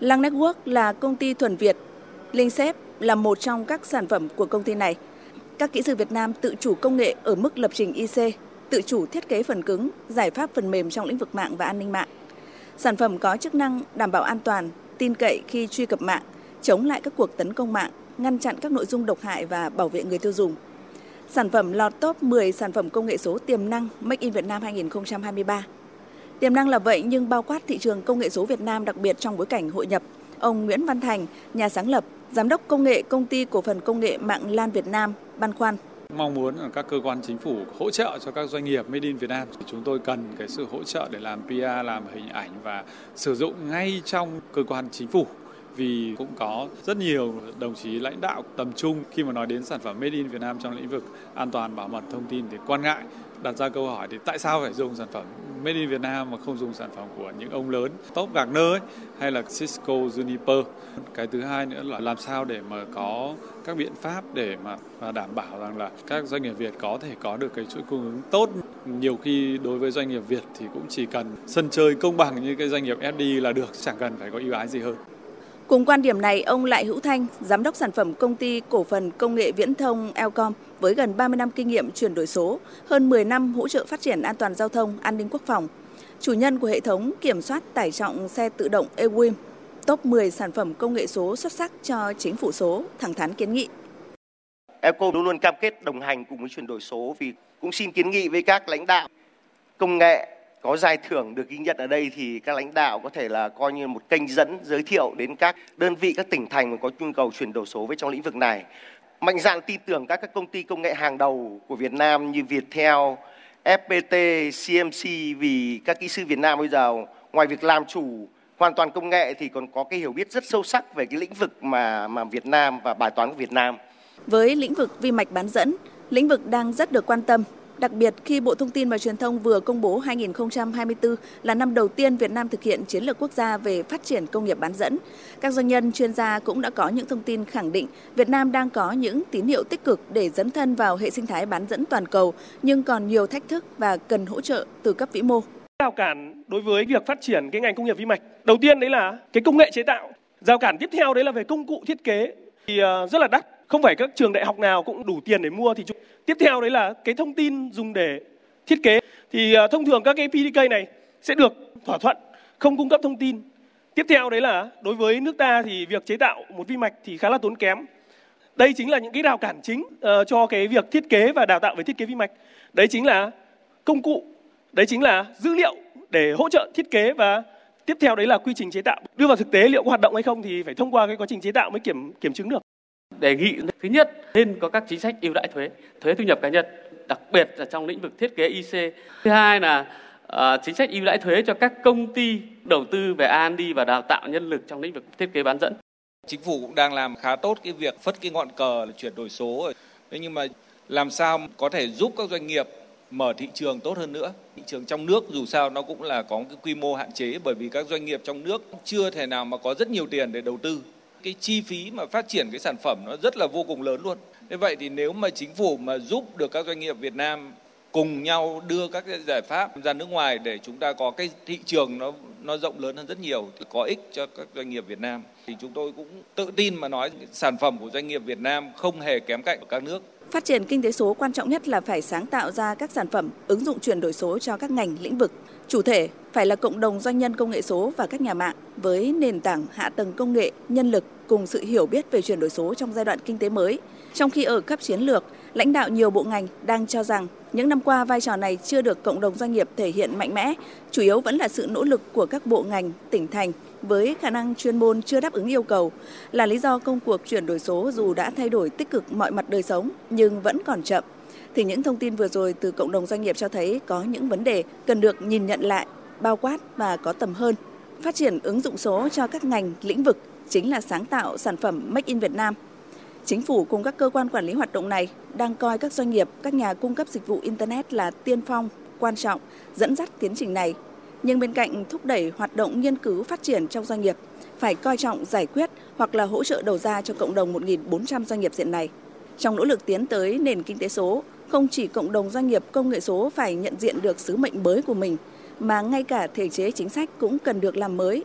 Lăng Network là công ty thuần Việt. Linksep là một trong các sản phẩm của công ty này. Các kỹ sư Việt Nam tự chủ công nghệ ở mức lập trình IC, tự chủ thiết kế phần cứng, giải pháp phần mềm trong lĩnh vực mạng và an ninh mạng. Sản phẩm có chức năng đảm bảo an toàn, tin cậy khi truy cập mạng, chống lại các cuộc tấn công mạng, ngăn chặn các nội dung độc hại và bảo vệ người tiêu dùng. Sản phẩm lọt top 10 sản phẩm công nghệ số tiềm năng Make in Việt Nam 2023. Tiềm năng là vậy nhưng bao quát thị trường công nghệ số Việt Nam đặc biệt trong bối cảnh hội nhập. Ông Nguyễn Văn Thành, nhà sáng lập, giám đốc công nghệ công ty cổ phần công nghệ mạng LAN Việt Nam, băn khoăn. Mong muốn là các cơ quan chính phủ hỗ trợ cho các doanh nghiệp Made in Việt Nam. Chúng tôi cần cái sự hỗ trợ để làm PR, làm hình ảnh và sử dụng ngay trong cơ quan chính phủ vì cũng có rất nhiều đồng chí lãnh đạo tầm trung khi mà nói đến sản phẩm Made in Việt Nam trong lĩnh vực an toàn bảo mật thông tin thì quan ngại đặt ra câu hỏi thì tại sao phải dùng sản phẩm Made in Việt Nam mà không dùng sản phẩm của những ông lớn top Gardner ấy, hay là Cisco, Juniper. Cái thứ hai nữa là làm sao để mà có các biện pháp để mà, mà đảm bảo rằng là các doanh nghiệp Việt có thể có được cái chuỗi cung ứng tốt. Nhiều khi đối với doanh nghiệp Việt thì cũng chỉ cần sân chơi công bằng như cái doanh nghiệp FDI là được, chẳng cần phải có ưu ái gì hơn. Cùng quan điểm này, ông Lại Hữu Thanh, giám đốc sản phẩm công ty cổ phần công nghệ viễn thông Elcom với gần 30 năm kinh nghiệm chuyển đổi số, hơn 10 năm hỗ trợ phát triển an toàn giao thông, an ninh quốc phòng, chủ nhân của hệ thống kiểm soát tải trọng xe tự động eWIM, top 10 sản phẩm công nghệ số xuất sắc cho chính phủ số, thẳng thắn kiến nghị. Elcom luôn luôn cam kết đồng hành cùng với chuyển đổi số vì cũng xin kiến nghị với các lãnh đạo công nghệ có giải thưởng được ghi nhận ở đây thì các lãnh đạo có thể là coi như một kênh dẫn giới thiệu đến các đơn vị các tỉnh thành mà có nhu cầu chuyển đổi số với trong lĩnh vực này mạnh dạn tin tưởng các các công ty công nghệ hàng đầu của Việt Nam như Viettel, FPT, CMC vì các kỹ sư Việt Nam bây giờ ngoài việc làm chủ hoàn toàn công nghệ thì còn có cái hiểu biết rất sâu sắc về cái lĩnh vực mà mà Việt Nam và bài toán của Việt Nam. Với lĩnh vực vi mạch bán dẫn, lĩnh vực đang rất được quan tâm Đặc biệt khi Bộ Thông tin và Truyền thông vừa công bố 2024 là năm đầu tiên Việt Nam thực hiện chiến lược quốc gia về phát triển công nghiệp bán dẫn, các doanh nhân chuyên gia cũng đã có những thông tin khẳng định Việt Nam đang có những tín hiệu tích cực để dấn thân vào hệ sinh thái bán dẫn toàn cầu, nhưng còn nhiều thách thức và cần hỗ trợ từ cấp vĩ mô. Rào cản đối với việc phát triển cái ngành công nghiệp vi mạch. Đầu tiên đấy là cái công nghệ chế tạo. Rào cản tiếp theo đấy là về công cụ thiết kế thì ờ, rất là đắt không phải các trường đại học nào cũng đủ tiền để mua thì tiếp theo đấy là cái thông tin dùng để thiết kế. Thì ờ, thông thường các cái PDK này sẽ được thỏa thuận không cung cấp thông tin. Tiếp theo đấy là đối với nước ta thì việc chế tạo một vi mạch thì khá là tốn kém. Đây chính là những cái rào cản chính uh, cho cái việc thiết kế và đào tạo về thiết kế vi mạch. Đấy chính là công cụ đấy chính là dữ liệu để hỗ trợ thiết kế và tiếp theo đấy là quy trình chế tạo. Đưa vào thực tế liệu có hoạt động hay không thì phải thông qua cái quá trình chế tạo mới kiểm kiểm chứng được đề nghị thứ nhất nên có các chính sách ưu đãi thuế thuế thu nhập cá nhân đặc biệt là trong lĩnh vực thiết kế IC thứ hai là uh, chính sách ưu đãi thuế cho các công ty đầu tư về R&D và đào tạo nhân lực trong lĩnh vực thiết kế bán dẫn. Chính phủ cũng đang làm khá tốt cái việc phất cái ngọn cờ là chuyển đổi số rồi. Thế nhưng mà làm sao có thể giúp các doanh nghiệp mở thị trường tốt hơn nữa? Thị trường trong nước dù sao nó cũng là có cái quy mô hạn chế bởi vì các doanh nghiệp trong nước chưa thể nào mà có rất nhiều tiền để đầu tư cái chi phí mà phát triển cái sản phẩm nó rất là vô cùng lớn luôn. Thế vậy thì nếu mà chính phủ mà giúp được các doanh nghiệp Việt Nam cùng nhau đưa các cái giải pháp ra nước ngoài để chúng ta có cái thị trường nó nó rộng lớn hơn rất nhiều thì có ích cho các doanh nghiệp Việt Nam thì chúng tôi cũng tự tin mà nói sản phẩm của doanh nghiệp Việt Nam không hề kém cạnh ở các nước. Phát triển kinh tế số quan trọng nhất là phải sáng tạo ra các sản phẩm, ứng dụng chuyển đổi số cho các ngành lĩnh vực. Chủ thể phải là cộng đồng doanh nhân công nghệ số và các nhà mạng với nền tảng hạ tầng công nghệ, nhân lực cùng sự hiểu biết về chuyển đổi số trong giai đoạn kinh tế mới. Trong khi ở cấp chiến lược, lãnh đạo nhiều bộ ngành đang cho rằng những năm qua vai trò này chưa được cộng đồng doanh nghiệp thể hiện mạnh mẽ, chủ yếu vẫn là sự nỗ lực của các bộ ngành, tỉnh thành với khả năng chuyên môn chưa đáp ứng yêu cầu là lý do công cuộc chuyển đổi số dù đã thay đổi tích cực mọi mặt đời sống nhưng vẫn còn chậm. Thì những thông tin vừa rồi từ cộng đồng doanh nghiệp cho thấy có những vấn đề cần được nhìn nhận lại, bao quát và có tầm hơn. Phát triển ứng dụng số cho các ngành, lĩnh vực chính là sáng tạo sản phẩm Make in Việt Nam. Chính phủ cùng các cơ quan quản lý hoạt động này đang coi các doanh nghiệp, các nhà cung cấp dịch vụ Internet là tiên phong, quan trọng, dẫn dắt tiến trình này. Nhưng bên cạnh thúc đẩy hoạt động nghiên cứu phát triển trong doanh nghiệp, phải coi trọng giải quyết hoặc là hỗ trợ đầu ra cho cộng đồng 1.400 doanh nghiệp diện này. Trong nỗ lực tiến tới nền kinh tế số, không chỉ cộng đồng doanh nghiệp công nghệ số phải nhận diện được sứ mệnh mới của mình, mà ngay cả thể chế chính sách cũng cần được làm mới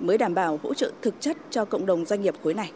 mới đảm bảo hỗ trợ thực chất cho cộng đồng doanh nghiệp khối này.